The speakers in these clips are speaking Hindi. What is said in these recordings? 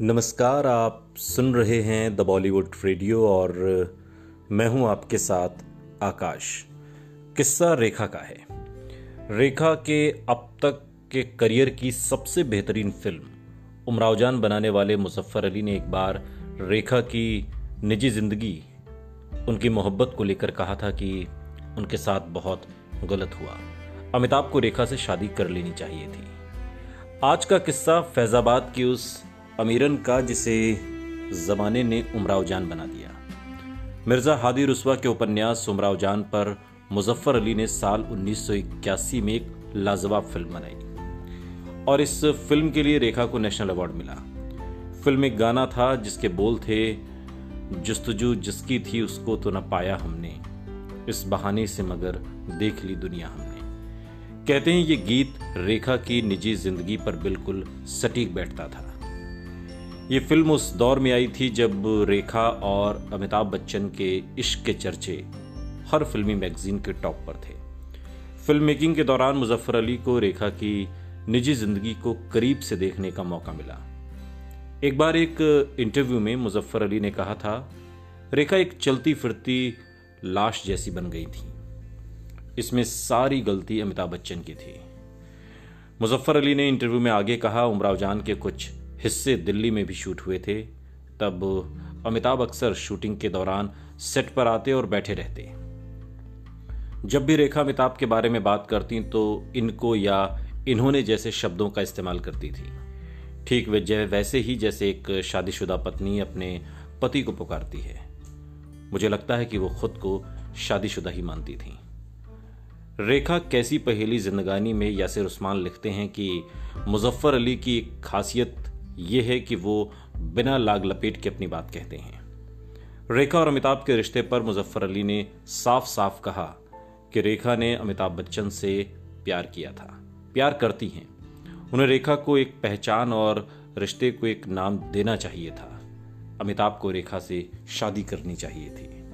नमस्कार, आप सुन रहे हैं द बॉलीवुड रेडियो और मैं हूँ आपके साथ आकाश। किस्सा रेखा का है। रेखा के अब तक के करियर की सबसे बेहतरीन फ़िल्म उमरावजान बनाने वाले मुजफ्फर अली ने एक बार रेखा की निजी ज़िंदगी, उनकी मोहब्बत को लेकर कहा था कि उनके साथ बहुत गलत हुआ। अमिताभ को रेखा से शादी कर लेनी चाहिए थी। आज का किस्सा फैजाबाद की उस अमीरन का, जिसे जमाने ने उमराव जान बना दिया। मिर्ज़ा हादी रुस्वा के उपन्यास उमराव जान पर मुजफ्फर अली ने साल 1981 में एक लाजवाब फ़िल्म बनाई और इस फ़िल्म के लिए रेखा को नेशनल अवार्ड मिला। फ़िल्म एक गाना था जिसके बोल थे, जस्तजू जिसकी थी उसको तो न पाया हमने, इस बहाने से मगर देख ली दुनिया हमने। कहते हैं ये गीत रेखा की निजी ज़िंदगी पर बिल्कुल सटीक बैठता था। ये फ़िल्म उस दौर में आई थी जब रेखा और अमिताभ बच्चन के इश्क के चर्चे हर फिल्मी मैगजीन के टॉप पर थे। फ़िल्म मेकिंग के दौरान मुजफ्फर अली को रेखा की निजी ज़िंदगी को करीब से देखने का मौका मिला। एक बार एक इंटरव्यू में मुजफ्फर अली ने कहा था, रेखा एक चलती फिरती लाश जैसी बन गई थी। इसमें सारी गलती अमिताभ बच्चन की थी। मुजफ्फर अली ने इंटरव्यू में आगे कहा, उमराव जान के कुछ हिस्से दिल्ली में भी शूट हुए थे। तब अमिताभ अक्सर शूटिंग के दौरान सेट पर आते और बैठे रहते। जब भी रेखा अमिताभ के बारे में बात करती तो इनको या इन्होंने जैसे शब्दों का इस्तेमाल करती थी। ठीक वैसे ही जैसे एक शादीशुदा पत्नी अपने पति को पुकारती है। मुझे लगता है कि वो खुद को शादीशुदा ही मानती थी। रेखा कैसी पहेली जिंदगानी में यासिर उस्मान लिखते हैं कि मुजफ्फर अली की एक खासियत यह है कि वो बिना लाग लपेट के अपनी बात कहते हैं। रेखा और अमिताभ के रिश्ते पर मुजफ्फर अली ने साफ़ साफ़ कहा कि रेखा ने अमिताभ बच्चन से प्यार किया था। प्यार करती हैं। उन्हें रेखा को एक पहचान और रिश्ते को एक नाम देना चाहिए था। अमिताभ को रेखा से शादी करनी चाहिए थी।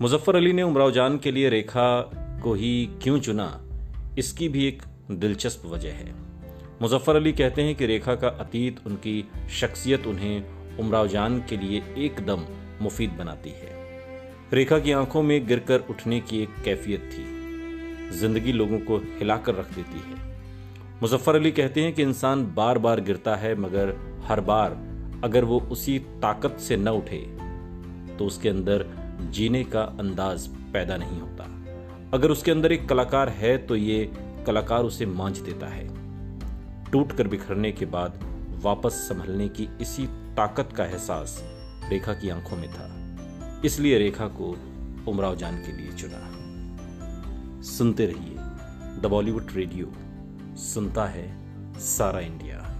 मुजफ्फर अली ने उमराव जान के लिए रेखा को ही क्यों चुना, इसकी भी एक दिलचस्प वजह है। मुजफ्फर अली कहते हैं कि रेखा का अतीत, उनकी शख्सियत उन्हें उमराव जान के लिए एकदम मुफीद बनाती है। रेखा की आँखों में गिरकर उठने की एक कैफियत थी। ज़िंदगी लोगों को हिलाकर रख देती है। मुजफ्फर अली कहते हैं कि इंसान बार बार गिरता है, मगर हर बार अगर वो उसी ताकत से न उठे तो उसके अंदर जीने का अंदाज पैदा नहीं होता। अगर उसके अंदर एक कलाकार है तो ये कलाकार उसे मांझ देता है। टूट कर बिखरने के बाद वापस संभलने की इसी ताकत का एहसास रेखा की आँखों में था। इसलिए रेखा को उमराव जान के लिए चुना। सुनते रहिए द बॉलीवुड रेडियो, सुनता है सारा इंडिया।